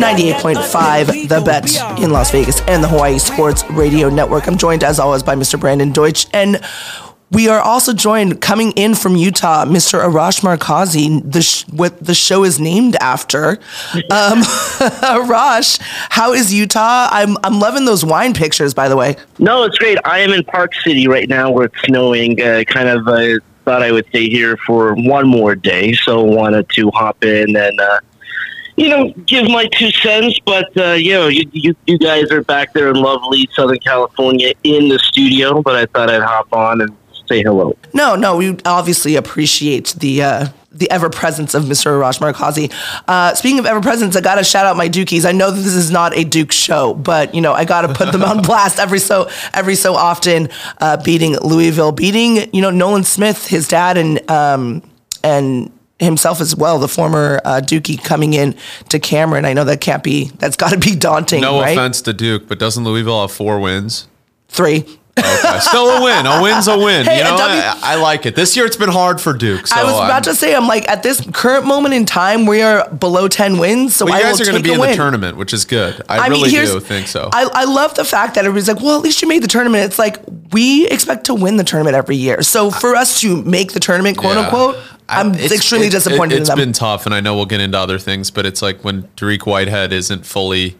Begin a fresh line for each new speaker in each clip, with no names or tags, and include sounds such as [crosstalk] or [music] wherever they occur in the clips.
98.5 The Bet in Las Vegas and the Hawaii Sports Radio Network. I'm joined as always by Mr. Brandon Deutsch and we are also joined coming in from Utah, Mr. Arash Markazi. The sh- what the show is named after. [laughs] Um, [laughs] Arash, how is Utah? I'm I'm loving those wine pictures, by the way.
No, it's great. I am in Park City right now where it's snowing. Uh, kind of uh, thought I would stay here for one more day, so wanted to hop in and. Uh, you know, give my two cents, but uh, you know, you, you you guys are back there in lovely Southern California in the studio. But I thought I'd hop on and say hello.
No, no, we obviously appreciate the uh, the ever presence of Mr. Arash Markazi. Uh, speaking of ever presence, I got to shout out my Dukies. I know that this is not a Duke show, but you know I got to put them on [laughs] blast every so every so often. Uh, beating Louisville, beating you know Nolan Smith, his dad, and um, and himself as well, the former uh, Dukie coming in to Cameron. I know that can't be that's got to be daunting.
No
right?
offense to Duke, but doesn't Louisville have four wins?
Three.
Okay. Still a win. A win's a win.
Hey,
you know,
W-
I, I like it. This year it's been hard for Duke. So
I was about
I'm-
to say, I'm like, at this current moment in time, we are below 10 wins. So
Well,
I
you guys
will
are going to be in
win.
the tournament, which is good. I,
mean,
really
here's-
do think so.
I, I love the fact that everybody's like, well, at least you made the tournament. It's like, we expect to win the tournament every year. So for us to make the tournament, quote
Yeah.
unquote, I'm
It's-
extremely
it-
disappointed
It, has been tough, and I know we'll get into other things, but it's like when Dariq Whitehead isn't fully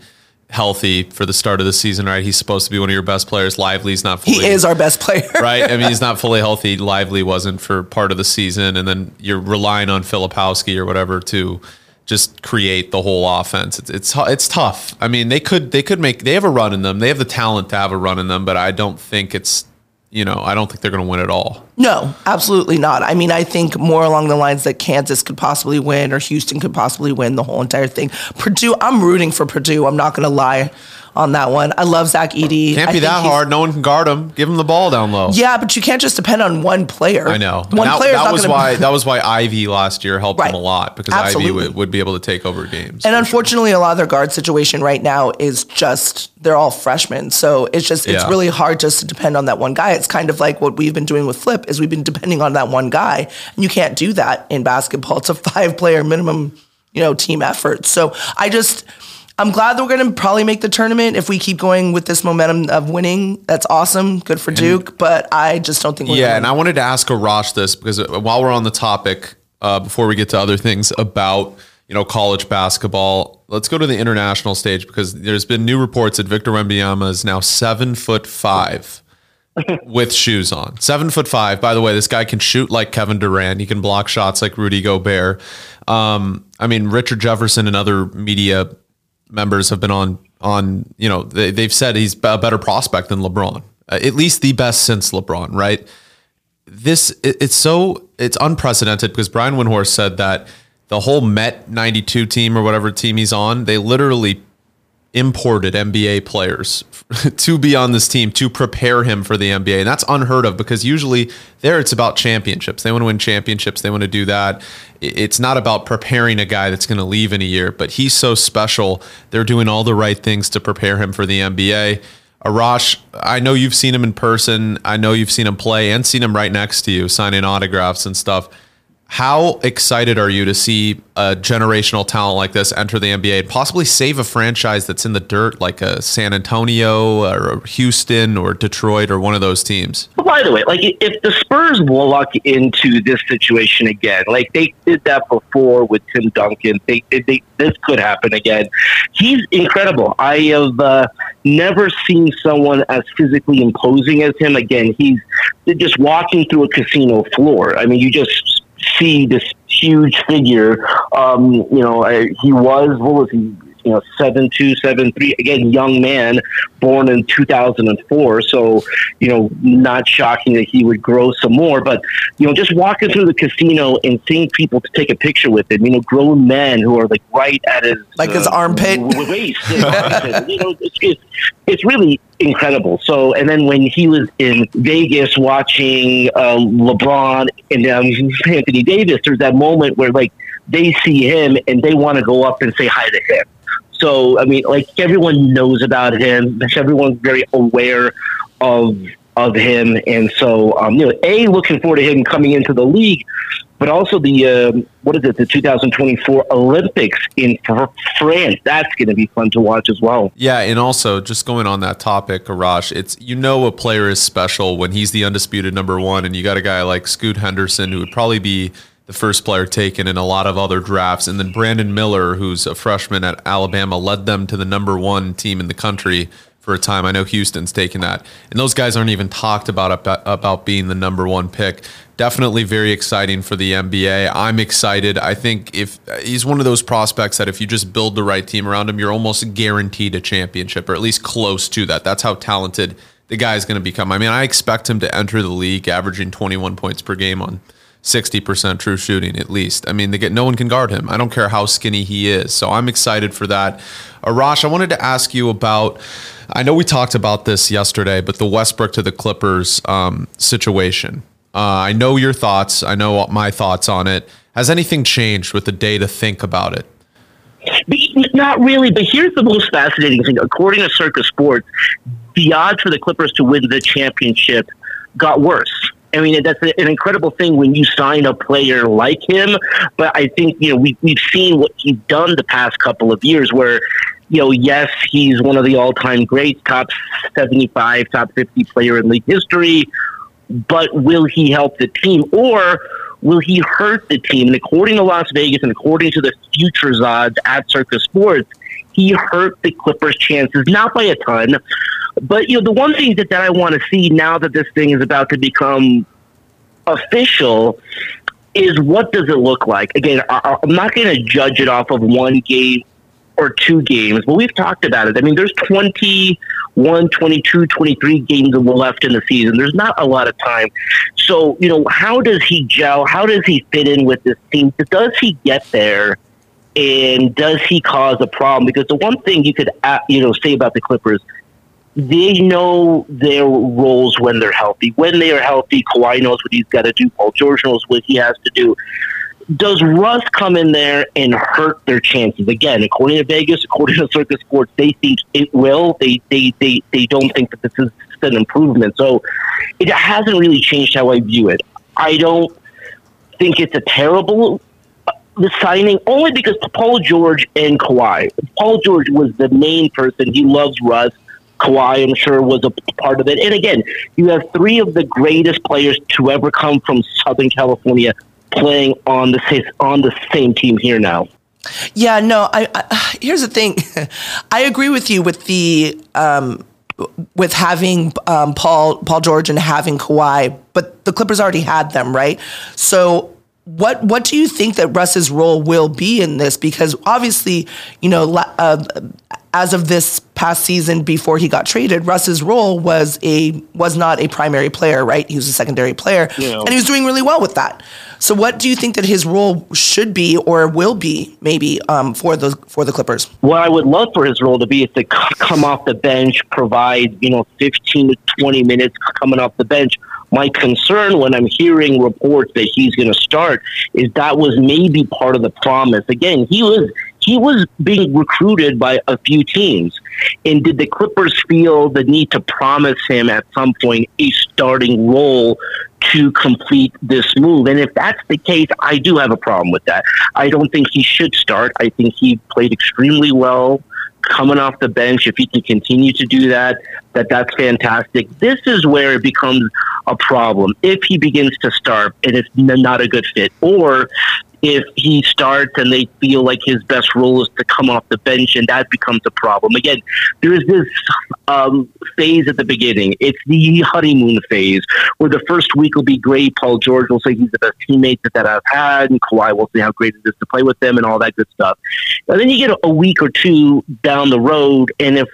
healthy for the start of the season, right? He's supposed to be one of your best players. Lively's not fully
he is our best player. [laughs]
right? I mean, he's not [laughs] fully healthy. Lively wasn't for part of the season, and then you're relying on Filipowski or whatever to just create the whole offense. It's it's it's tough. I mean, they could they could make they have a run in them. They have the talent to have a run in them, but I don't think it's you know I don't think they're going to win at all.
No, absolutely not. I mean, I think more along the lines that Kansas could possibly win or Houston could possibly win the whole entire thing. Purdue, I'm rooting for Purdue. I'm not going to lie on that one. I love Zach Edey.
Can't
I
be that hard. No one can guard him. Give him the ball down low.
Yeah, but you can't just depend on one player.
I know.
One
that,
player's
that
not
was
gonna-
why that was why Ivey last year helped
Right.
him a lot because
Absolutely.
Ivey would, would be able to take over games.
And unfortunately, a lot of their guard situation right now is just they're all freshmen, so it's just it's
Yeah.
really hard just to depend on that one guy. It's kind of like what we've been doing with Flip is we've been depending on that one guy, and you can't do that in basketball. It's a five player minimum, you know, team effort. So I just. I'm glad that we're going to probably make the tournament if we keep going with this momentum of winning. That's awesome. Good for Duke, but I just don't think we're
Yeah,
gonna
and I wanted to ask Arash this because uh, while we're on the topic, uh, before we get to other things about you know college basketball, let's go to the international stage because there's been new reports that Victor Wembanyama is now seven foot five [laughs] with shoes on. Seven foot five. By the way, this guy can shoot like Kevin Durant. He can block shots like Rudy Gobert. Um, I mean, Richard Jefferson and other media members have been on on you know they, they've said he's a better prospect than LeBron, uh, at least the best since LeBron, right? This it, it's so it's unprecedented because Brian Windhorst said that the whole Met '92 team or whatever team he's on, they literally imported NBA players [laughs] to be on this team to prepare him for the NBA. And that's unheard of because usually there it's about championships. They want to win championships, they want to do that. It's not about preparing a guy that's going to leave in a year, but he's so special. They're doing all the right things to prepare him for the NBA. Arash, I know you've seen him in person. I know you've seen him play and seen him right next to you signing autographs and stuff. How excited are you to see a generational talent like this enter the NBA and possibly save a franchise that's in the dirt, like a San Antonio or Houston or Detroit or one of those teams?
By the way, like if the Spurs luck into this situation again, like they did that before with Tim Duncan, they, they this could happen again. He's incredible. I have uh, never seen someone as physically imposing as him. Again, he's just walking through a casino floor. I mean, you just see this huge figure. Um, you know, he was what was he? You know, seven two, seven three. Again, young man, born in two thousand and four. So, you know, not shocking that he would grow some more. But you know, just walking through the casino and seeing people to take a picture with him. You know, grown men who are like right at his
like uh, his armpit [laughs]
waist. [laughs] you know, it's, it's it's really incredible. So, and then when he was in Vegas watching uh, LeBron and um, Anthony Davis, there's that moment where like they see him and they want to go up and say hi to him. So, I mean, like everyone knows about him. Everyone's very aware of of him, and so um, you know, a looking forward to him coming into the league, but also the uh, what is it, the 2024 Olympics in France. That's going to be fun to watch as well.
Yeah, and also just going on that topic, Arash, it's you know a player is special when he's the undisputed number one, and you got a guy like Scoot Henderson who would probably be the first player taken in a lot of other drafts, and then Brandon Miller, who's a freshman at Alabama, led them to the number one team in the country for a time. I know Houston's taken that, and those guys aren't even talked about about, being the number one pick. Definitely very exciting for the NBA. I'm excited. I think if he's one of those prospects that if you just build the right team around him, you're almost guaranteed a championship, or at least close to that. That's how talented the guy is going to become. I mean, I expect him to enter the league averaging 21 points per game on 60% true shooting at least. I mean, they get no one can guard him. I don't care how skinny he is. So I'm excited for that. Arash, I wanted to ask you about I know we talked about this yesterday, but the Westbrook to the Clippers um, situation. Uh, I know your thoughts. I know my thoughts on it. Has anything changed with the day to think about it?
Not really, but here's the most fascinating thing. According to Circa Sports, the odds for the Clippers to win the championship got worse. I mean, that's an incredible thing when you sign a player like him. But I think, you know, we, we've seen what he's done the past couple of years where you know, yes, he's one of the all-time greats, top 75, top 50 player in league history, but will he help the team or will he hurt the team? And according to Las Vegas and according to the futures odds at Circa Sports, he hurt the Clippers' chances, not by a ton, but you know, the one thing that, that I want to see now that this thing is about to become official is what does it look like? Again, I, I'm not going to judge it off of one game or two games. But we've talked about it. I mean, there's 21, 22, 23 games left in the season. There's not a lot of time. So, you know, how does he gel? How does he fit in with this team? Does he get there? And does he cause a problem? Because the one thing you could, uh, you know, say about the Clippers, they know their roles when they're healthy. When they are healthy, Kawhi knows what he's got to do. Paul George knows what he has to do does Russ come in there and hurt their chances? Again, according to Vegas, according to Circa Sports, they think it will. They they they, they don't think that this is an improvement. So it hasn't really changed how I view it. I don't think it's a terrible the signing only because Paul George and Kawhi. Paul George was the main person. He loves Russ. Kawhi, I'm sure, was a part of it. And again, you have three of the greatest players to ever come from Southern California playing on the same, on the same team here now.
Yeah, no. I, I here's the thing. [laughs] I agree with you with the um, with having um, Paul Paul George and having Kawhi, but the Clippers already had them, right? So what what do you think that Russ's role will be in this? Because obviously, you know, uh, as of this past season, before he got traded, Russ's role was a was not a primary player, right? He was a secondary player, yeah. and he was doing really well with that. So, what do you think that his role should be or will be, maybe, um, for the for the Clippers?
What I would love for his role to be is to come off the bench, provide you know fifteen to twenty minutes coming off the bench my concern when I'm hearing reports that he's going to start is that was maybe part of the promise. Again, he was he was being recruited by a few teams. And did the Clippers feel the need to promise him at some point a starting role to complete this move. And if that's the case, I do have a problem with that. I don't think he should start. I think he played extremely well coming off the bench. If he can continue to do that, that that's fantastic. This is where it becomes a problem if he begins to start and it's not a good fit, or if he starts and they feel like his best role is to come off the bench, and that becomes a problem. Again, there's this um, phase at the beginning. It's the honeymoon phase where the first week will be great. Paul George will say he's the best teammate that, that I've had, and Kawhi will say how great it is to play with them and all that good stuff. And then you get a week or two down the road, and if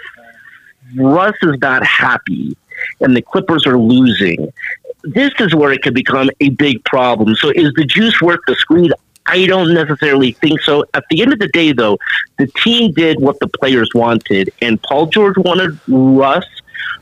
Russ is not happy and the Clippers are losing, this is where it could become a big problem. So is the juice worth the squeeze? I don't necessarily think so. At the end of the day, though, the team did what the players wanted, and Paul George wanted Russ.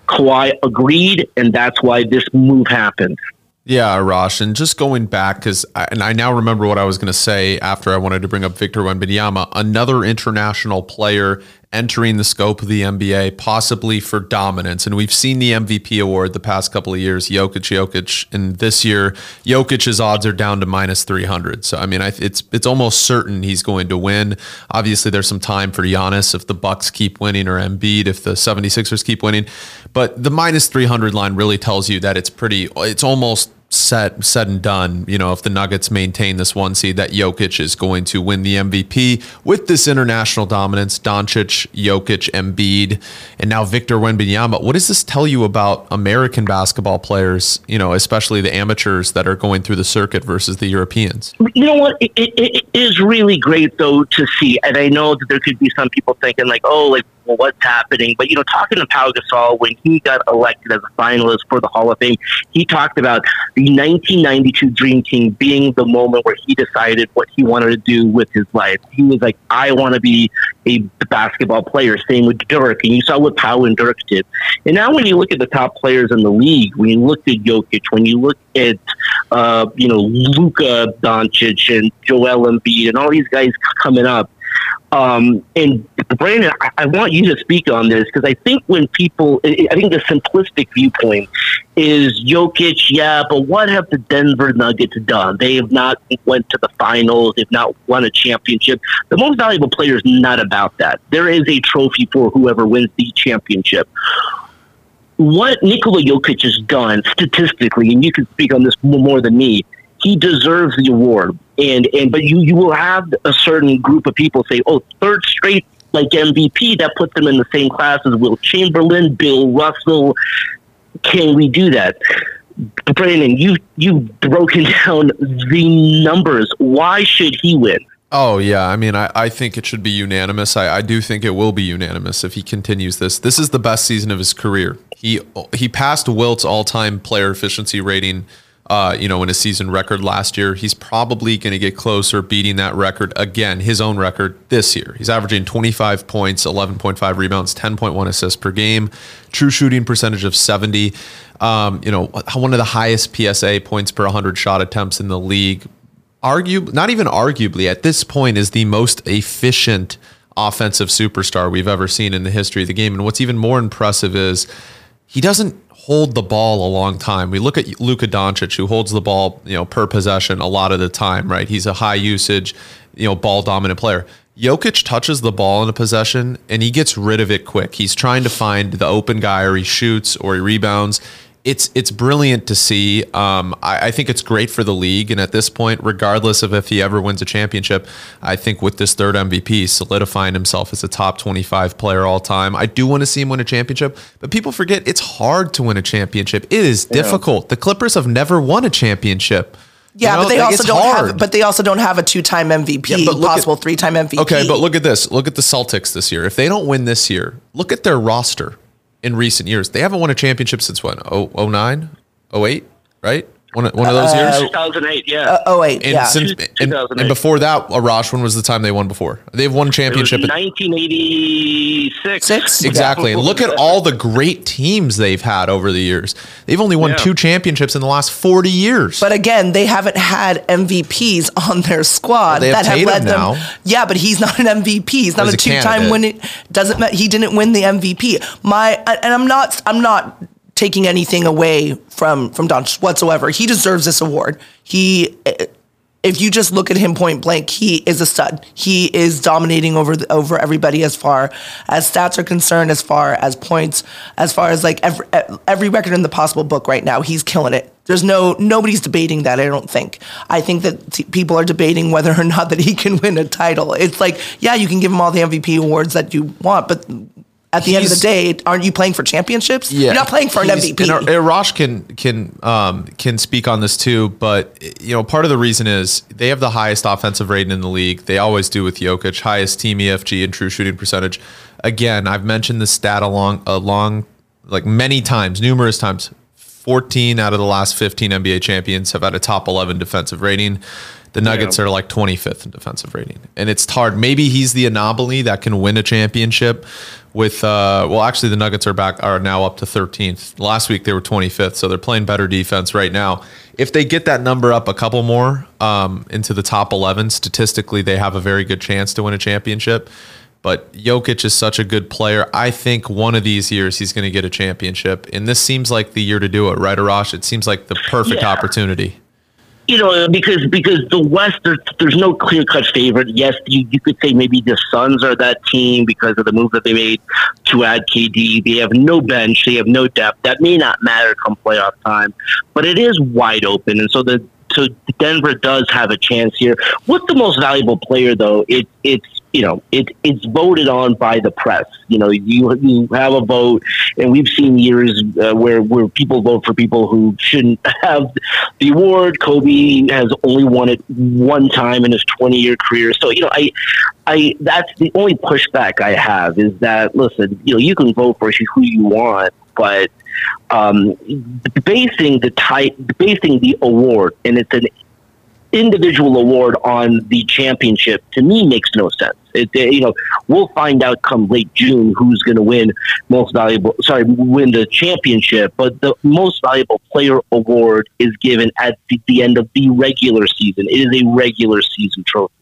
Kawhi agreed, and that's why this move happened.
Yeah, Rosh, and just going back because, and I now remember what I was going to say after I wanted to bring up Victor Wembanyama, another international player entering the scope of the NBA, possibly for dominance. And we've seen the MVP award the past couple of years, Jokic, Jokic, and this year, Jokic's odds are down to minus 300. So, I mean, I, it's it's almost certain he's going to win. Obviously, there's some time for Giannis if the Bucks keep winning or Embiid if the 76ers keep winning. But the minus 300 line really tells you that it's pretty, it's almost set said and done, you know, if the Nuggets maintain this one seed, that Jokic is going to win the MVP with this international dominance. Doncic, Jokic, Embiid, and now Victor Wembanyama. What does this tell you about American basketball players? You know, especially the amateurs that are going through the circuit versus the Europeans.
You know what? It, it, it is really great though to see, and I know that there could be some people thinking like, oh, like what's happening. But, you know, talking to Pau Gasol, when he got elected as a finalist for the Hall of Fame, he talked about the 1992 Dream Team being the moment where he decided what he wanted to do with his life. He was like, I want to be a basketball player. Same with Dirk. And you saw what Pau and Dirk did. And now when you look at the top players in the league, when you look at Jokic, when you look at, uh, you know, Luka Doncic and Joel Embiid and all these guys coming up, um, and Brandon, I, I, want you to speak on this because I think when people, I think the simplistic viewpoint is Jokic, yeah, but what have the Denver Nuggets done? They have not went to the finals. They've not won a championship. The most valuable player is not about that. There is a trophy for whoever wins the championship what Nikola Jokic has done statistically, and you can speak on this more than me, he deserves the award. And and but you you will have a certain group of people say, oh, third straight like MVP that puts them in the same class as Wilt Chamberlain, Bill Russell. Can we do that? Brandon, you you've broken [laughs] down the numbers. Why should he win?
Oh yeah, I mean, I, I think it should be unanimous. I, I do think it will be unanimous if he continues this. This is the best season of his career. He he passed Wilt's all time player efficiency rating uh, you know, in a season record last year. He's probably going to get closer, beating that record again, his own record this year. He's averaging 25 points, 11.5 rebounds, 10.1 assists per game, true shooting percentage of 70. Um, you know, one of the highest PSA points per 100 shot attempts in the league. Argue, not even arguably, at this point, is the most efficient offensive superstar we've ever seen in the history of the game. And what's even more impressive is he doesn't hold the ball a long time. We look at Luka Doncic, who holds the ball, you know, per possession a lot of the time, right? He's a high usage, you know, ball dominant player. Jokic touches the ball in a possession and he gets rid of it quick. He's trying to find the open guy or he shoots or he rebounds it's it's brilliant to see. Um, I, I, think it's great for the league, and at this point, regardless of if he ever wins a championship, I think with this third MVP, solidifying himself as a top twenty-five player all time. I do want to see him win a championship, but people forget it's hard to win a championship. It is yeah. difficult. The Clippers have never won a championship.
Yeah, you know, but they like also don't hard. have. But they also don't have a two-time MVP, yeah, possible three-time MVP.
Okay, but look at this. Look at the Celtics this year. If they don't win this year, look at their roster in recent years. They haven't won a championship since when? Oh, 09? 08, right? One, one of those uh, years?
2008, yeah. Uh,
08,
and
yeah.
Since, and, and, before that, Arash, when was the time they won before? They've won championship.
1986.
Six?
Exactly. and look at all the great teams they've had over the years. They've only won yeah. two championships in the last 40 years.
But again, they haven't had MVPs [laughs] on their squad
well, that have, have led them. Now.
Yeah, but he's not an MVP. He's not a, a two-time winning. Doesn't he didn't win the MVP. My and I'm not I'm not taking anything away from from Doncic whatsoever. He deserves this award. He eh, if you just look at him point blank, he is a stud. He is dominating over the, over everybody as far as stats are concerned, as far as points, as far as like every eh, every record in the possible book right now. He's killing it. There's no nobody's debating that. I don't think. I think that t- people are debating whether or not that he can [laughs] win a title. It's like, yeah, you can give him all the MVP awards that you want, but at the end of the day, aren't you playing for championships? Yeah, you're not playing for an MVP.
And Arash can can um, can speak on this too, but you know, part of the reason is they have the highest offensive rating in the league. They always do with Jokic, highest team EFG and true shooting percentage. Again, I've mentioned this stat along along like many times, numerous times. 14 out of the last 15 NBA champions have had a top 11 defensive rating. The Nuggets yeah. are like 25th in defensive rating. And it's hard. Maybe he's the anomaly that can win a championship, with uh, well, actually the Nuggets are back are now up to 13th. Last week they were 25th, so they're playing better defense right now. If they get that number up a couple more um, into the top 11, statistically they have a very good chance to win a championship. But Jokic is such a good player. I think one of these years he's going to get a championship, and this seems like the year to do it, right, Arash? It seems like the perfect yeah. opportunity
you know, because because the West, there's, there's no clear cut favorite. Yes, you, you could say maybe the Suns are that team because of the move that they made to add KD. They have no bench, they have no depth. That may not matter come playoff time, but it is wide open, and so the so Denver does have a chance here. What's the most valuable player though? It it's you know, it, it's voted on by the press. You know, you you have a vote, and we've seen years uh, where where people vote for people who shouldn't have the award. Kobe has only won it one time in his 20 year career. So you know, I I that's the only pushback I have is that listen, you know, you can vote for who you want, but um, basing the type, basing the award, and it's an individual award on the championship to me makes no sense. It, you know, we'll find out come late June who's going to win most valuable. Sorry, win the championship. But the most valuable player award is given at the, the end of the regular season. It is a regular season trophy.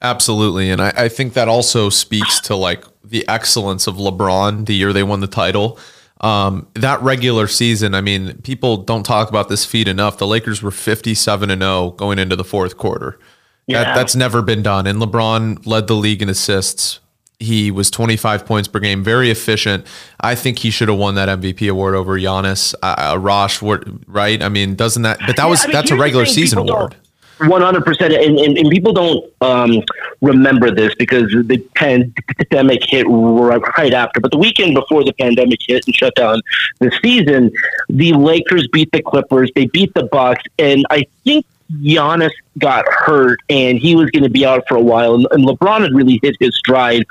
Absolutely, and I, I think that also speaks to like the excellence of LeBron the year they won the title um, that regular season, I mean, people don't talk about this feat enough. The Lakers were 57 and 0 going into the fourth quarter. Yeah. That, that's never been done. And LeBron led the league in assists. He was 25 points per game, very efficient. I think he should have won that MVP award over Giannis, uh, Rosh, right? I mean, doesn't that? But that yeah, was I mean, that's a regular season award.
One hundred percent, and people don't um, remember this because the pandemic hit right after. But the weekend before the pandemic hit and shut down the season, the Lakers beat the Clippers. They beat the Bucks, and I think Giannis got hurt and he was going to be out for a while, and, and LeBron had really hit his stride.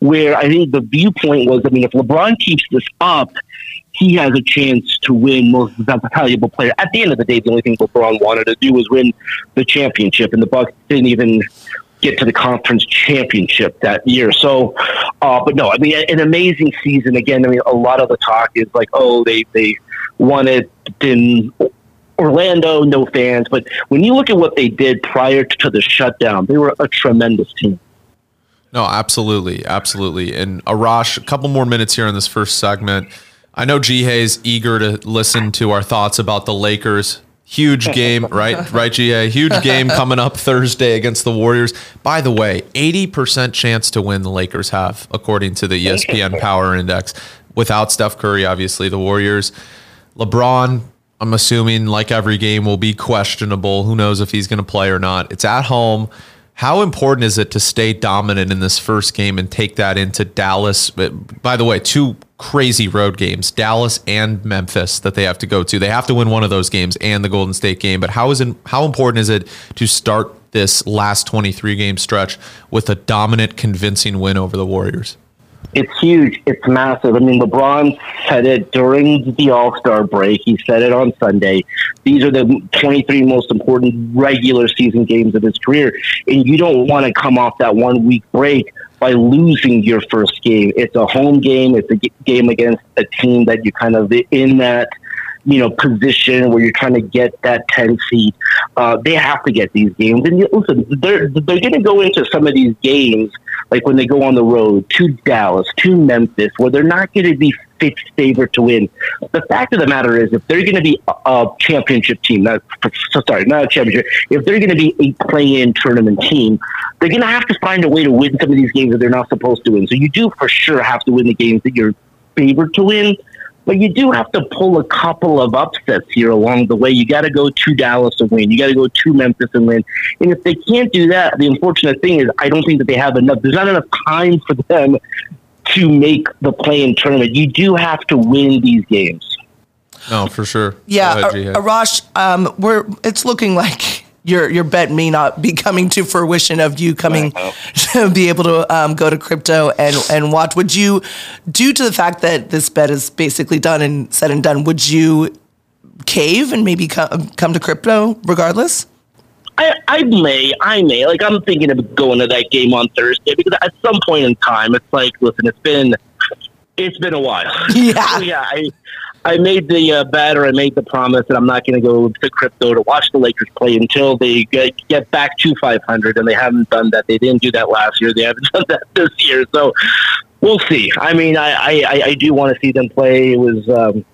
Where I think the viewpoint was, I mean, if LeBron keeps this up he has a chance to win most valuable player. At the end of the day, the only thing LeBron wanted to do was win the championship, and the Bucks didn't even get to the conference championship that year. So, uh, but no, I mean, an amazing season. Again, I mean, a lot of the talk is like, oh, they they won it in Orlando, no fans. But when you look at what they did prior to the shutdown, they were a tremendous team.
No, absolutely, absolutely. And Arash, a couple more minutes here in this first segment. I know Ji Hae's eager to listen to our thoughts about the Lakers. Huge [laughs] game, right? Right, GA. Huge game [laughs] coming up Thursday against the Warriors. By the way, 80% chance to win the Lakers have, according to the ESPN [laughs] Power Index. Without Steph Curry, obviously, the Warriors. LeBron, I'm assuming, like every game, will be questionable. Who knows if he's going to play or not? It's at home. How important is it to stay dominant in this first game and take that into Dallas? Uh, by the way, two crazy road games, Dallas and Memphis that they have to go to. They have to win one of those games and the Golden State game. But how is it how important is it to start this last 23 game stretch with a dominant convincing win over the Warriors?
It's huge. It's massive. I mean, LeBron said it during the All Star break. He said it on Sunday. These are the 23 most important regular season games of his career. And you don't want to come off that one week break by losing your first game. It's a home game. It's a game against a team that you kind of in that you know position where you're trying to get that 10 seed. Uh, they have to get these games. And listen, they're they're going to go into some of these games like when they go on the road to Dallas, to Memphis, where they're not going to be fixed favorite to win. The fact of the matter is, if they're going to be a championship team, not sorry, not a championship, if they're going to be a play-in tournament team, they're going to have to find a way to win some of these games that they're not supposed to win. So you do for sure have to win the games that you're favored to win. But you do have to pull a couple of upsets here along the way. You got to go to Dallas and win. You got to go to Memphis and win. And if they can't do that, the unfortunate thing is I don't think that they have enough. There's not enough time for them to make the play-in tournament. You do have to win these games.
No, for sure.
Yeah,
ahead,
Arash, um, we're it's looking like your your bet may not be coming to fruition of you coming [laughs] to be able to um, go to crypto and and watch. Would you, due to the fact that this bet is basically done and said and done, would you cave and maybe come come to crypto regardless?
I, I may, I may. Like I'm thinking of going to that game on Thursday because at some point in time, it's like, listen, it's been, it's been a while. [laughs]
Yeah.
yeah. I, I made the uh, bet or I made the promise that I'm not going to go to crypto to watch the Lakers play until they get, get back to 500, and they haven't done that. They didn't do that last year. They haven't [laughs] done that this year. So we'll see. I mean, I, I, I do want to see them play. It was. Um,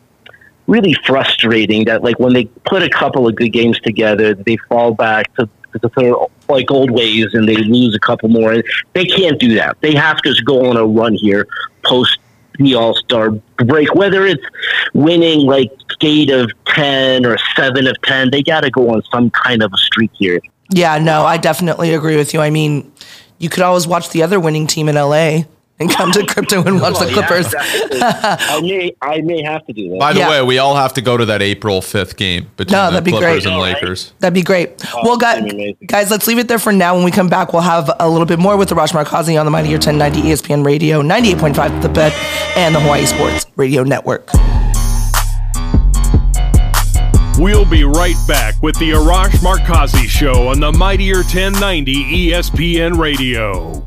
really frustrating that like when they put a couple of good games together, they fall back to, to their like old ways and they lose a couple more. They can't do that. They have to go on a run here post the All Star break, whether it's winning like eight of ten or seven of ten. They got to go on some kind of a streak here.
Yeah, no, I definitely agree with you. I mean, you could always watch the other winning team in LA and come to crypto and watch the
Well, yeah,
Clippers.
exactly. [laughs] I may I may have to do that.
By the
Yeah.
way, we all have to go to that April 5th game between
No,
the
that'd be
Clippers
great.
and
All right.
Lakers.
That'd be great. Oh, well, guys,
that'd be amazing.
guys, let's leave it there for now. When we come back, we'll have a little bit more with the Raj Markazi on the Mighty Year 1090 ESPN Radio, 98.5 The Bet, and the Hawaii Sports Radio Network.
We'll be right back with the Arash Markazi Show on the Mightier 1090 ESPN Radio.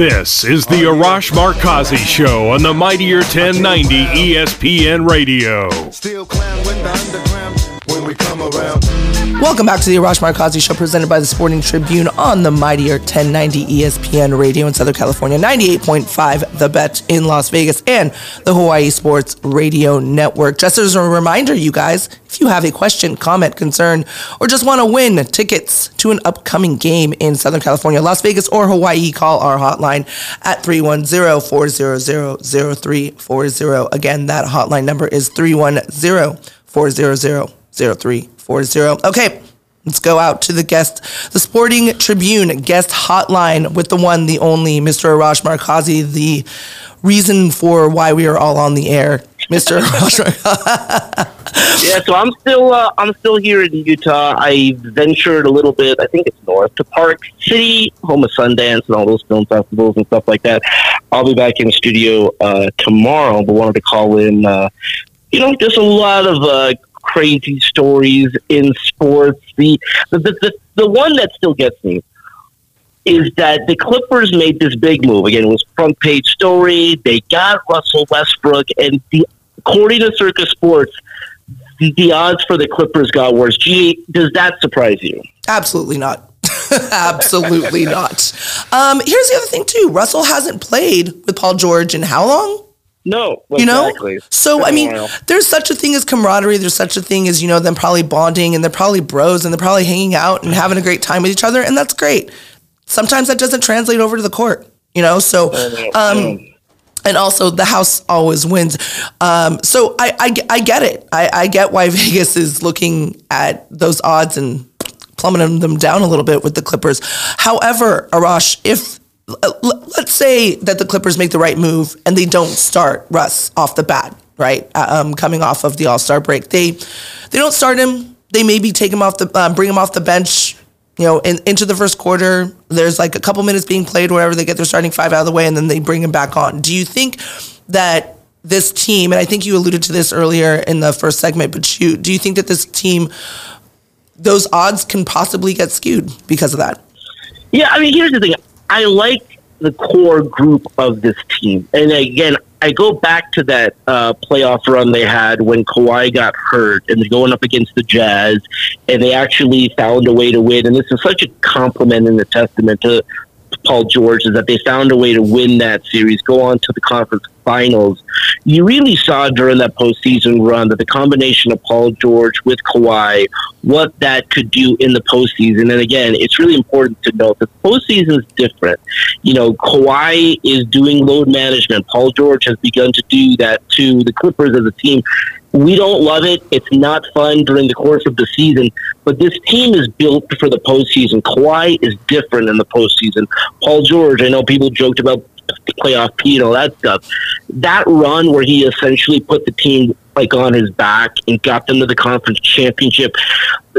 This is the Arash Markazi Show on the Mightier 1090 ESPN Radio.
Still clown with the underground when we come around.
Welcome back to the Arash Markazi Show, presented by the Sporting Tribune on the Mightier 1090 ESPN Radio in Southern California, 98.5 The Bet in Las Vegas, and the Hawaii Sports Radio Network. Just as a reminder, you guys, if you have a question, comment, concern, or just want to win tickets to an upcoming game in Southern California, Las Vegas, or Hawaii, call our hotline at 310 400 0340. Again, that hotline number is 310 400 0340. Okay, let's go out to the guest, the Sporting Tribune guest hotline with the one, the only, Mr. Arash Markazi, the reason for why we are all on the air. Mr. [laughs] Arash Markazi.
Yeah, so I'm still uh, I'm still here in Utah. I ventured a little bit. I think it's north to Park City, home of Sundance and all those film festivals and stuff like that. I'll be back in the studio uh, tomorrow, but wanted to call in. Uh, you know, just a lot of uh, crazy stories in sports. The the, the the the one that still gets me is that the Clippers made this big move. Again, it was front page story. They got Russell Westbrook, and the according to Circa Sports, the, the odds for the Clippers got worse. Gee, does that surprise you?
Absolutely not. [laughs] Absolutely not. Um, here's the other thing, too Russell hasn't played with Paul George in how long?
No,
you know? so I mean there's such a thing as camaraderie. There's such a thing as you know them probably bonding and they're probably bros and they're probably hanging out and having a great time with each other and that's great. Sometimes that doesn't translate over to the court you know? So um and also the house always wins. Um so i i, I get it. I, I get why [laughs] vegas is looking at those odds and plummeting them down a little bit with the clippers. However arash if let's say that the Clippers make the right move and they don't start Russ off the bat, right? Uh, Um, coming off of the All Star break, they they don't start him. They maybe take him off the um, bring him off the bench. you know, in, into the first quarter, there's like a couple minutes being played, whatever they get their starting five out of the way, and then they bring him back on. Do you think that this team, and I think you alluded to this earlier in the first segment, but you do you think that this team, those odds can possibly get skewed because of that?
Yeah, I mean, here's the thing. I like the core group of this team, and again, I go back to that uh, playoff run they had when Kawhi got hurt and they're going up against the Jazz, and they actually found a way to win. And this is such a compliment and a testament to Paul George is that they found a way to win that series, go on to the conference finals. You really saw during that postseason run that the combination of Paul George with Kawhi, what that could do in the postseason. And again, it's really important to note that the postseason is different. You know, Kawhi is doing load management. Paul George has begun to do that to the Clippers as a team. We don't love it. It's not fun during the course of the season, but this team is built for the postseason. Kawhi is different in the postseason. Paul George, I know people joked about playoff P and all that stuff. That run where he essentially put the team like on his back and got them to the conference championship,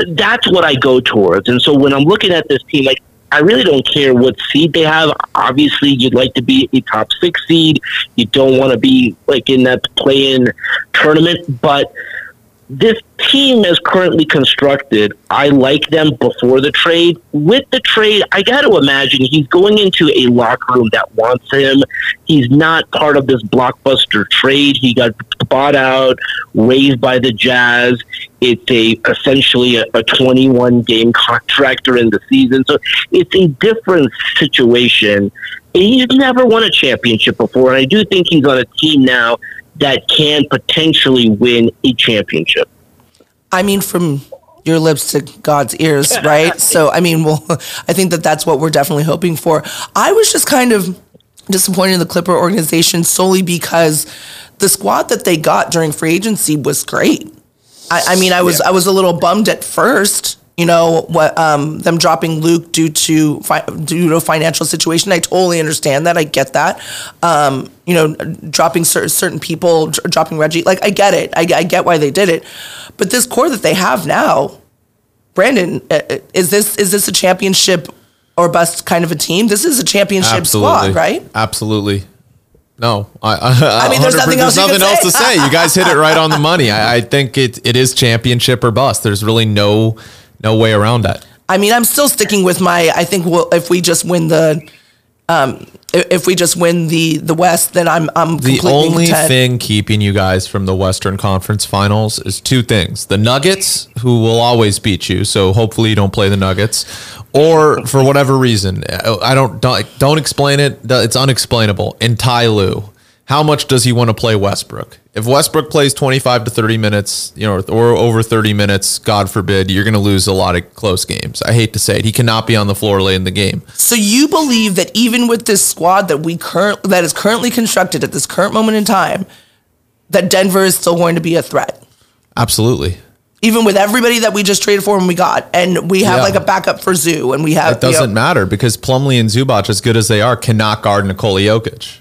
that's what I go towards. And so when I'm looking at this team, like I really don't care what seed they have. Obviously, you'd like to be a top six seed. You don't want to be like in that play-in tournament, but this team is currently constructed. I like them before the trade. With the trade, I got to imagine he's going into a locker room that wants him. He's not part of this blockbuster trade. He got bought out, raised by the Jazz. It's a essentially a, a 21 game contract during the season, so it's a different situation. He's never won a championship before, and I do think he's on a team now that can potentially win a championship.
I mean, from your lips to God's ears, [laughs] right? so, I mean, well, [laughs] I think that that's what we're definitely hoping for. I was just kind of disappointed in the Clipper organization solely because the squad that they got during free agency was great. I, I mean, I was I was a little bummed at first you know what um, them dropping Luke due to fi- due to financial situation. I totally understand that. I get that. Um, you know, dropping cer- certain people, dr- dropping Reggie. Like I get it. I, I, get why they did it. But this core that they have now, Brandon, uh, uh, is this is this a championship or bust kind of a team? This is a championship
Absolutely.
squad, right?
Absolutely. No, I, [laughs] I,
I mean, there's nothing else
there's nothing else to say. You guys hit it right on the money. I, I think it, it is championship or bust. There's really no no way around that.
I mean, I'm still sticking with my. I think we'll, if we just win the, um, if we just win the the West, then I'm I'm
The only
content.
thing keeping you guys from the Western Conference Finals is two things: the Nuggets, who will always beat you, so hopefully you don't play the Nuggets, or for whatever reason, I don't don't, don't explain it. It's unexplainable. And Ty Lue, how much does he want to play Westbrook? If Westbrook plays twenty five to thirty minutes, you know, or over thirty minutes, God forbid, you're going to lose a lot of close games. I hate to say it, he cannot be on the floor late in the game.
So you believe that even with this squad that we current that is currently constructed at this current moment in time, that Denver is still going to be a threat,
Absolutely.
even with everybody that we just traded for and we got, and we have
Yeah.
like a backup for Zoo, and we have
It doesn't
you know-
matter because Plumlee and Zubac, as good as they are, cannot guard Nikola Jokic.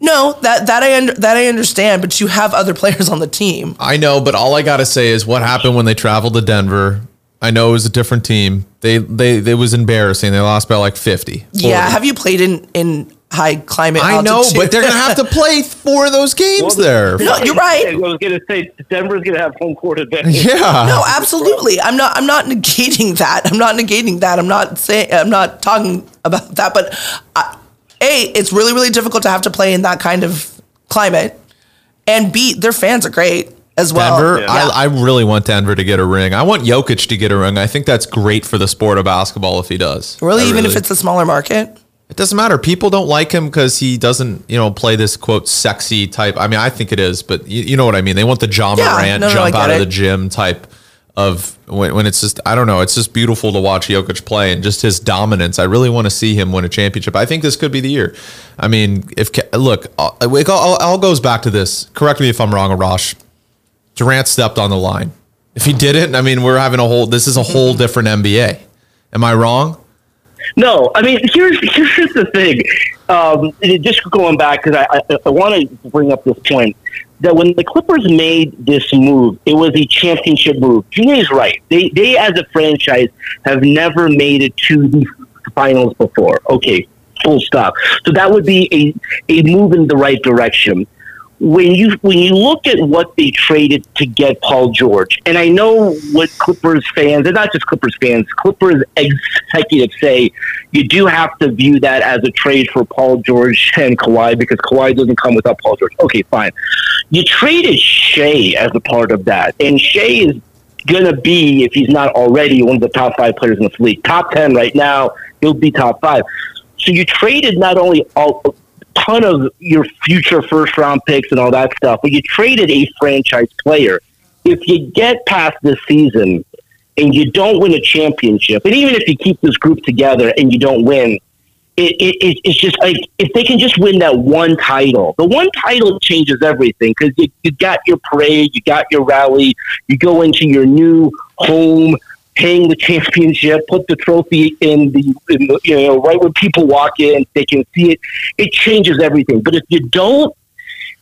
No, that that I under, that I understand, but you have other players on the team.
I know, but all I gotta say is what happened when they traveled to Denver. I know it was a different team. They they it was embarrassing. They lost by like fifty.
Yeah, have you played in in high climate?
I know, but they're gonna have to [laughs] play four of those games there.
No, you're right.
I was going to say Denver's going to have home court advantage. [laughs]
Yeah.
No, absolutely. I'm not. I'm not negating that. I'm not negating that. I'm not saying. I'm not talking about that. But uh, a, it's really, really difficult to have to play in that kind of climate. And b, their fans are great as well.
Denver,
Yeah.
I, I really want Denver to get a ring. I want Jokic to get a ring. I think that's great for the sport of basketball if he does.
really,
I
even if it's a smaller market.
It doesn't matter. People don't like him because he doesn't, you know, play this quote sexy type. I mean, I think it is, but you, you know what I mean. They want the Ja
Yeah,
Morant
no, no,
jump
get
out of the gym type of when, when it's just I don't know. It's just beautiful to watch Jokic play and just his dominance. I really want to see him win a championship. I think this could be the year. I mean, if look, uh, all, it all, all goes back to this. Correct me if I'm wrong, Arash. Durant stepped on the line. If he didn't, I mean, we're having a whole. This is a whole different NBA. Am I wrong?
No, I mean here's here's the thing. Um, just going back because I, I, I want to bring up this point that when the Clippers made this move, it was a championship move. Is right. They they as a franchise have never made it to the finals before. Okay, full stop. So that would be a a move in the right direction when you when you look at what they traded to get Paul George, and I know what Clippers fans, and not just Clippers fans, Clippers executives say, you do have to view that as a trade for Paul George and Kawhi because Kawhi doesn't come without Paul George. Okay, fine. You traded Shai as a part of that, and Shai is gonna be, if he's not already, one of the top five players in the league. Top ten right now, he'll be top five. So you traded not only all ton of your future first round picks and all that stuff, but you traded a franchise player. If you get past this season and you don't win a championship, and even if you keep this group together and you don't win, it, it, it's just like if they can just win that one title, the one title changes everything because you, you got your parade, you got your rally, you go into your new home hang the championship, put the trophy in the, in the, you know right where people walk in, they can see it. It changes everything. But if you don't,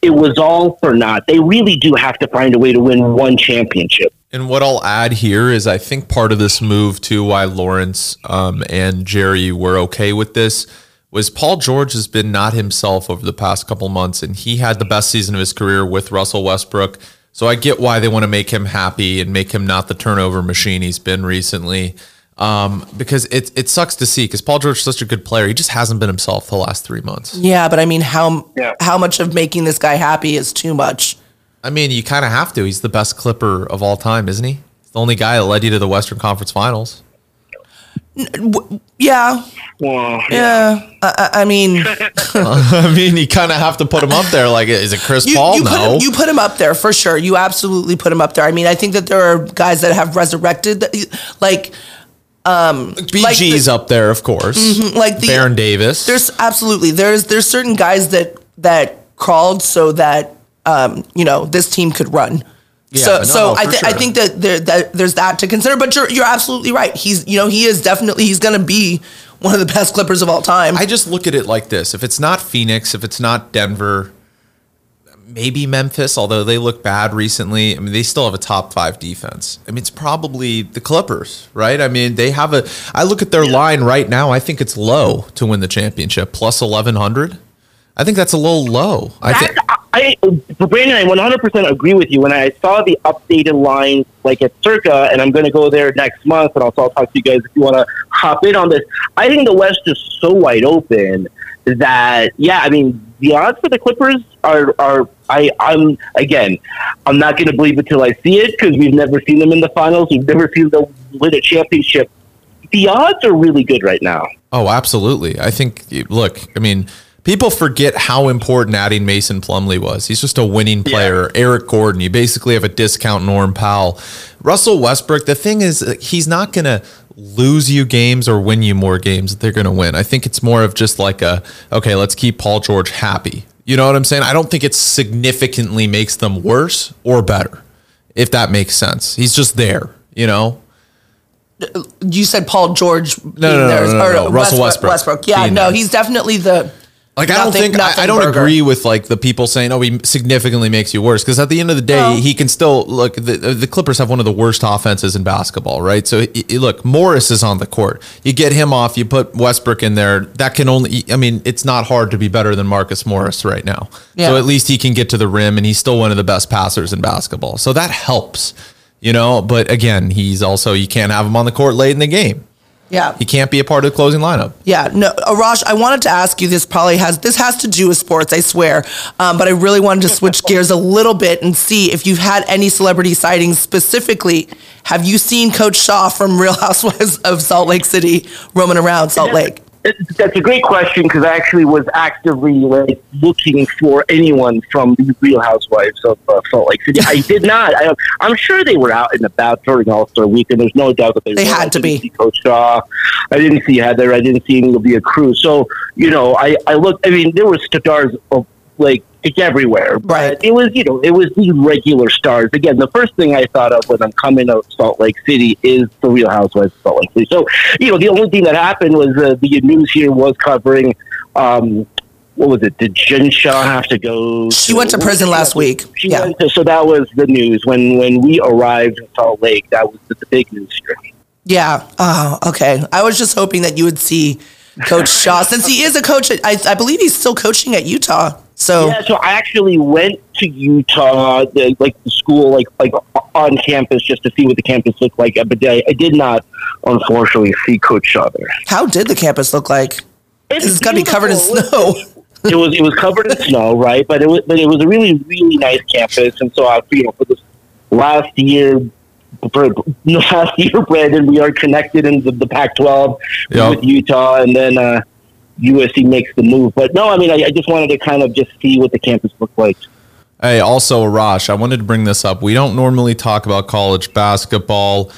it was all for naught. They really do have to find a way to win one championship.
And what I'll add here is I think part of this move too, why Lawrence um, and Jerry were okay with this was Paul George has been not himself over the past couple months, and he had the best season of his career with Russell Westbrook. So I get why they want to make him happy and make him not the turnover machine he's been recently. Um, because it it sucks to see because Paul George is such a good player. He just hasn't been himself the last three months.
Yeah, but I mean, how yeah. how much of making this guy happy is too much?
I mean, you kind of have to. He's the best Clipper of all time, isn't he? He's the only guy that led you to the Western Conference Finals.
Yeah. Well, yeah. I, I mean, [laughs] [laughs]
I mean, you kind of have to put him up there. Like, is it Chris
you,
Paul?
You
no.
Put him, you put him up there for sure. You absolutely put him up there. I mean, I think that there are guys that have resurrected, like, um,
BG's like the, up there, of course.
Mm-hmm, like
the Baron Davis.
There's absolutely there's there's certain guys that that crawled so that um, you know this team could run. Yeah, so, no, so no, I, th- sure. I think that, there, that there's that to consider. But you're you're absolutely right. He's you know he is definitely he's going to be one of the best Clippers of all time.
I just look at it like this: if it's not Phoenix, if it's not Denver, maybe Memphis, although they look bad recently. I mean, they still have a top five defense. I mean, it's probably the Clippers, right? I mean, they have a. I look at their line right now. I think it's low to win the championship, plus eleven hundred. I think that's a little low. I think.
I, Brandon, I 100% agree with you. When I saw the updated line, like at Circa, and I'm going to go there next month, and also I'll talk to you guys if you want to hop in on this. I think the West is so wide open that, yeah, I mean, the odds for the Clippers are, are I, I'm, again, I'm not going to believe it till I see it because we've never seen them in the finals. We've never seen them win a championship. The odds are really good right now.
Oh, absolutely. I think, look, I mean, People forget how important adding Mason Plumlee was. He's just a winning player. Yeah. Eric Gordon, you basically have a discount Norm Powell. Russell Westbrook, the thing is, uh, he's not going to lose you games or win you more games that they're going to win. I think it's more of just like a, okay, let's keep Paul George happy. You know what I'm saying? I don't think it significantly makes them worse or better, if that makes sense. He's just there, you know?
You said Paul George.
No, no, no, no, no, no, Russell Westbrook.
Westbrook. Yeah, no, he's definitely the
like nothing, I don't think I, I, don't burger. agree with like the people saying, "Oh, he significantly makes you worse." Because at the end of the day, he can still look. The, the Clippers have one of the worst offenses in basketball, right? So he, look, Morris is on the court. You get him off, you put Westbrook in there. That can only. I mean, it's not hard to be better than Marcus Morris right now. Yeah. So at least he can get to the rim, and he's still one of the best passers in basketball. So that helps, you know. But again, he's also you can't have him on the court late in the game.
Yeah.
He can't be a part of the closing lineup.
Yeah. No, Arash, I wanted to ask you this probably has this has to do with sports, I swear. Um, but I really wanted to switch [laughs] gears a little bit and see if you've had any celebrity sightings specifically. Have you seen Coach Shah from Real Housewives of Salt Lake City roaming around Salt Lake?
That's a great question because I actually was actively like looking for anyone from the Real Housewives of uh, Salt Lake City. I did not. I, am sure they were out and about during All Star Week, and there's no doubt that they,
they
were.
had to be.
Coach Shah. I didn't see Heather. I didn't see any of the crew. So you know, I I looked. I mean, there were stars of like it's everywhere.
Right.
But it was, you know, it was the regular stars. Again, the first thing I thought of when I'm coming to Salt Lake City is the Real Housewives of Salt Lake City. So, you know, the only thing that happened was uh, the news here was covering. Um, what was it? Did Jen Shah have to go?
She went to prison last week.
She
Yeah.
went to, so that was the news when when we arrived in Salt Lake. That was the, the big news story.
Yeah. Oh, okay. I was just hoping that you would see Coach [laughs] Shah since he is a coach. At, I, I believe he's still coaching at Utah. So
Yeah, so I actually went to Utah, the, like the school, like like on campus, just to see what the campus looked like. But I, I did not, unfortunately, see Coach Shah there.
how did the campus look like? 'Cause it's got to be covered in snow.
It was it was covered in snow, right? But it was but it was a really really nice campus, and so I you know for this last year. For no, [laughs] last year, Brandon, we are connected in the, the Pac-12
Yep.
with Utah, and then uh, USC makes the move. But no, I mean, I, I just wanted to kind of just see what the campus looked like.
Hey, also, Arash, I wanted to bring this up. We don't normally talk about college basketball,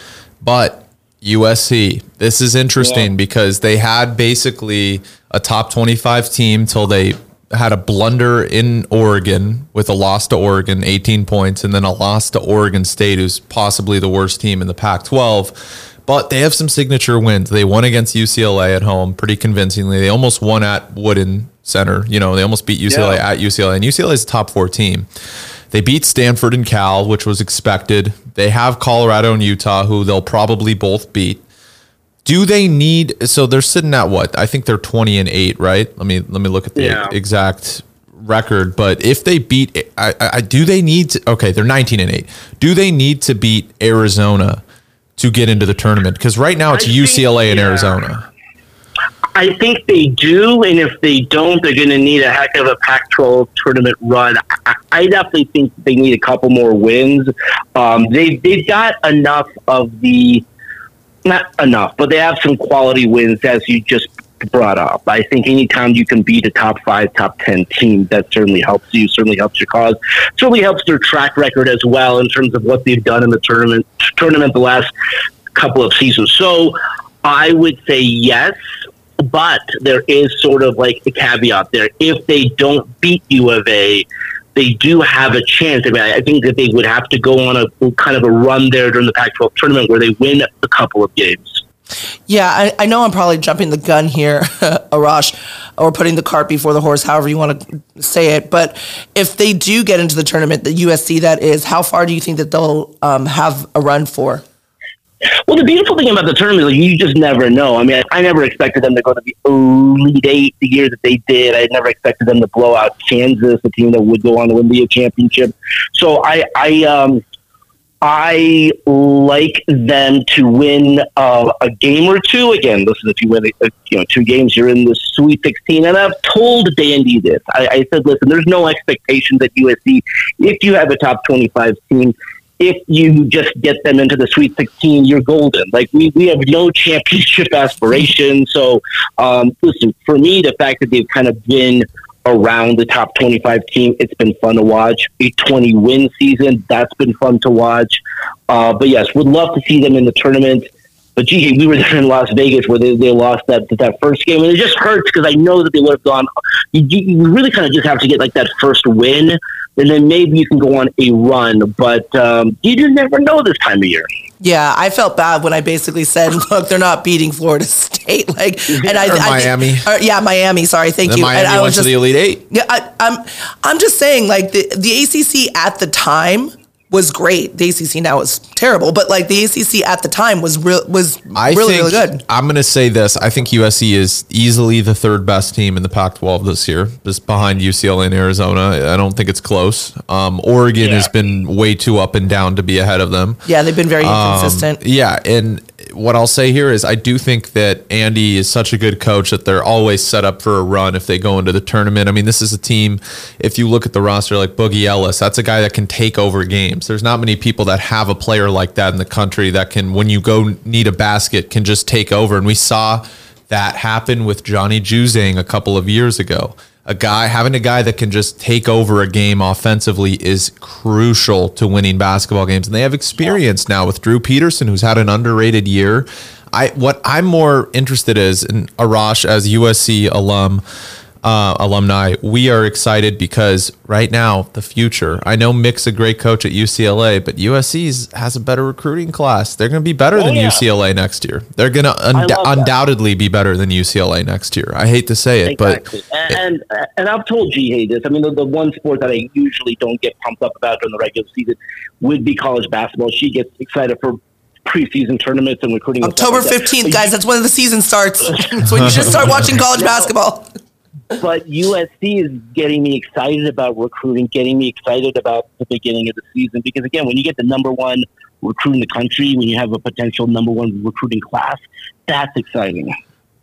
but USC, this is interesting
Yeah.
because they had basically a top 25 team till they had a blunder in Oregon with a loss to Oregon, 18 points, and then a loss to Oregon State, who's possibly the worst team in the Pac 12. But they have some signature wins. They won against UCLA at home pretty convincingly. They almost won at Wooden Center. You know, they almost beat UCLA
Yeah.
at UCLA, and UCLA is a top four team. They beat Stanford and Cal, which was expected. They have Colorado and Utah, who they'll probably both beat. Do they need? So they're sitting at what? I think they're twenty and eight, right? Let me let me look at the
Yeah.
exact record. But if they beat, I, I do they need to? Okay, they're nineteen and eight. Do they need to beat Arizona to get into the tournament? Because right now it's
I think-
UCLA and
yeah.
Arizona.
I think they do, and if they don't, they're going to need a heck of a Pac-12 tournament run. I, I definitely think they need a couple more wins. Um, they they've got enough of the not enough, but they have some quality wins as you just brought up. I think anytime you can beat a top five, top ten team, that certainly helps you. Certainly helps your cause. Certainly helps their track record as well in terms of what they've done in the tournament tournament the last couple of seasons. So I would say yes, but there is sort of like a caveat there. If they don't beat U of A, they do have a chance. I mean, I think that they would have to go on a kind of a run there during the Pac-12 tournament where they win a couple of games.
Yeah, I, I know I'm probably jumping the gun here, [laughs] Arash, or putting the cart before the horse, however you want to say it. But if they do get into the tournament, the USC that is, how far do you think that they'll um, have a run for?
Well, the beautiful thing about the tournament is you just never know. I mean, I, I never expected them to go to the Elite Eight the year that they did. I never expected them to blow out Kansas, a team that would go on to win the championship. So I, I, um, I like them to win uh, a game or two. Again, listen, if you win, you know, two games, you're in the Sweet 16. And I've told Dandy this. I, I said, listen, there's no expectations at USC if you have a top 25 team if you just get them into the Sweet 16, you're golden. Like we, we have no championship [laughs] aspirations. So, um, listen, for me, the fact that they've kind of been around the top 25 team, it's been fun to watch. A 20 win season, that's been fun to watch. Uh, but yes, would love to see them in the tournament. But gee, we were there in Las Vegas where they, they lost that that first game, and it just hurts because I know that they would have gone. You, you really kind of just have to get like that first win, and then maybe you can go on a run. But um, you just never know this time of year.
Yeah, I felt bad when I basically said, [laughs] "Look, they're not beating Florida [laughs] State." Like, and I,
Or
I
Miami.
or- yeah, Miami. Sorry, thank you.
Miami
and I
went
was
to
just,
the Elite Eight.
Yeah, I, I'm. I'm just saying, like the the ACC at the time was great. The ACC now is terrible, but like the ACC at the time was real was
I
really
think,
really good.
I'm going to say this. I think USC is easily the third best team in the Pac-12 this year, just behind UCLA and Arizona. I don't think it's close. Um, Oregon has been way too up and down to be ahead of them.
Yeah, they've been very
Um. Yeah, and what I'll say here is I do think that Andy is such a good coach that they're always set up for a run if they go into the tournament. I mean, this is a team, if you look at the roster like Boogie Ellis, that's a guy that can take over games. There's not many people that have a player like that in the country that can, when you go need a basket, can just take over. And we saw that happen with Johnny Juzang a couple of years ago. A guy having a guy that can just take over a game offensively is crucial to winning basketball games. And they have experience now with Drew Peterson, who's had an underrated year. I what I'm more interested is in Arash as USC alum. Uh, alumni, we are excited because right now the future. I know Mick's a great coach at UCLA, but USC has a better recruiting class. They're going to be better
Oh,
than
yeah.
UCLA next year. They're going to
love that.
undoubtedly be better than UCLA next year. I hate to say it,
Exactly.
but
and, and and I've told G this. I mean, the, the one sport that I usually don't get pumped up about during the regular season would be college basketball. She gets excited for preseason tournaments and recruiting. and stuff
October
like that.
15th, guys. That's when the season starts. [laughs] That's when you should start watching college basketball.
But USC is getting me excited about recruiting, getting me excited about the beginning of the season. Because again, when you get the number one recruit in the country, when you have a potential number one recruiting class, that's exciting.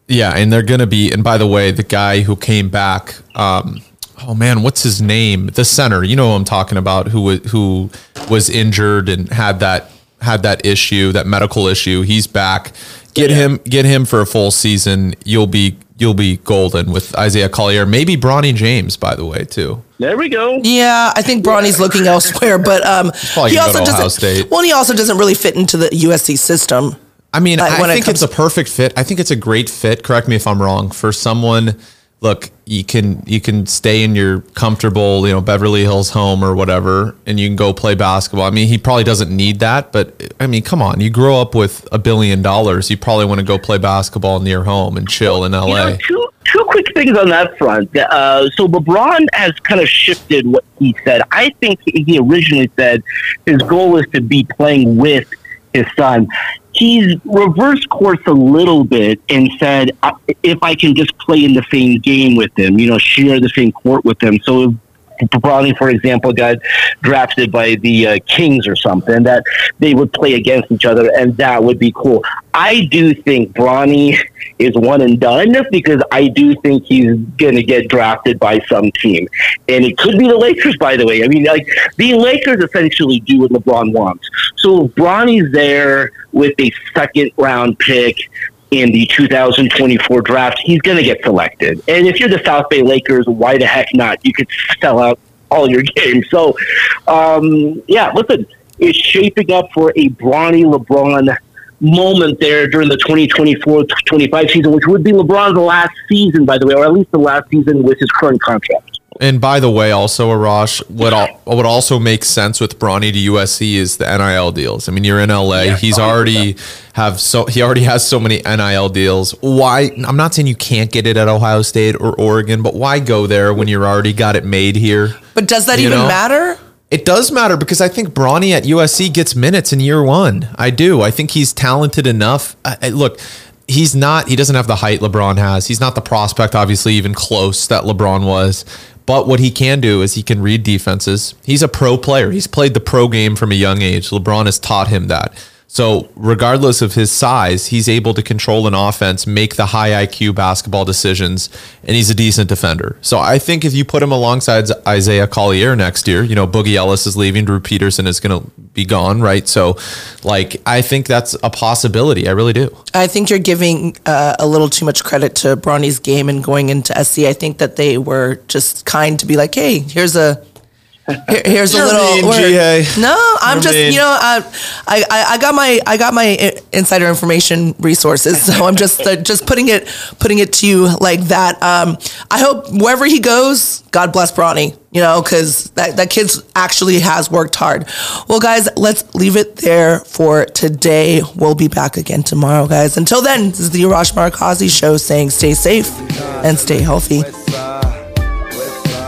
Yeah, and they're going to be. And by the way, the guy who came back, um, oh man, what's his name? The center, you know who I'm talking about, who wa- who was injured and had that had that issue, that medical issue. He's back. Get him, get him for a full season. You'll be you'll be golden with Isaiah Collier, maybe Bronny James, by the way, too.
There we go.
Yeah, I think Bronny's looking elsewhere, but um, [laughs] he also doesn't.
State.
Well, he also doesn't really fit into the USC system.
I mean,
Like,
I
when it
think
comes-
it's a perfect fit. I think it's a great fit. Correct me if I'm wrong. For someone, look, you can you can stay in your comfortable, you know, Beverly Hills home or whatever, and you can go play basketball. I mean, he probably doesn't need that, but I mean, come on, you grow up with a billion dollars, you probably want to go play basketball near home and chill in LA.
You know, two two quick things on that front. Uh, so LeBron has kind of shifted what he said. I think he originally said his goal is to be playing with his son. He's reversed course a little bit and said, if I can just play in the same game with him, you know, share the same court with him. So Bronny, for example, got drafted by the uh, Kings or something, that they would play against each other, and that would be cool. I do think Bronny is one and done because I do think he's going to get drafted by some team, and it could be the Lakers. By the way, I mean, like the Lakers essentially do what LeBron wants. So if Bronny's there with a second round pick in the 2024 draft, he's going to get selected. And if you're the South Bay Lakers, why the heck not? You could sell out all your [laughs] games. So, um, yeah, listen, it's shaping up for a Bronny LeBron moment there during the 2024-25 season, which would be LeBron's last season, by the way, or at least the last season with his current contract.
And by the way, also Arash, what al- what also makes sense with Bronny to USC is the NIL deals. I mean, you're in LA. He's already have so he already has so many NIL deals. Why? I'm not saying you can't get it at Ohio State or Oregon, but why go there when you're already got it made here?
But does that
You
even
know?
matter?
It does matter because I think Bronny at USC gets minutes in year one. I do. I think he's talented enough. I, I- look, he's not. He doesn't have the height LeBron has. He's not the prospect, obviously, even close that LeBron was. But what he can do is he can read defenses. He's a pro player. He's played the pro game from a young age. LeBron has taught him that. So, regardless of his size, he's able to control an offense, make the high IQ basketball decisions, and he's a decent defender. So, I think if you put him alongside Isaiah Collier next year, you know, Boogie Ellis is leaving, Drew Peterson is going to be gone, right? So, like, I think that's a possibility. I really do.
I think you're giving uh, a little too much credit to Bronny's game and going into SC. I think that they were just kind to be like, hey, here's a. here- Here's a little.
mean,
word.
GA.
No, I'm
You're
just
mean.
you know uh, I, I I got my I got my insider information resources, so I'm just uh, just putting it putting it to you like that. Um, I hope wherever he goes, God bless Bronny. You know, because that that kid's actually has worked hard. Well, guys, let's leave it there for today. We'll be back again tomorrow, guys. Until then, this is the Arash Markazi show saying stay safe and stay healthy.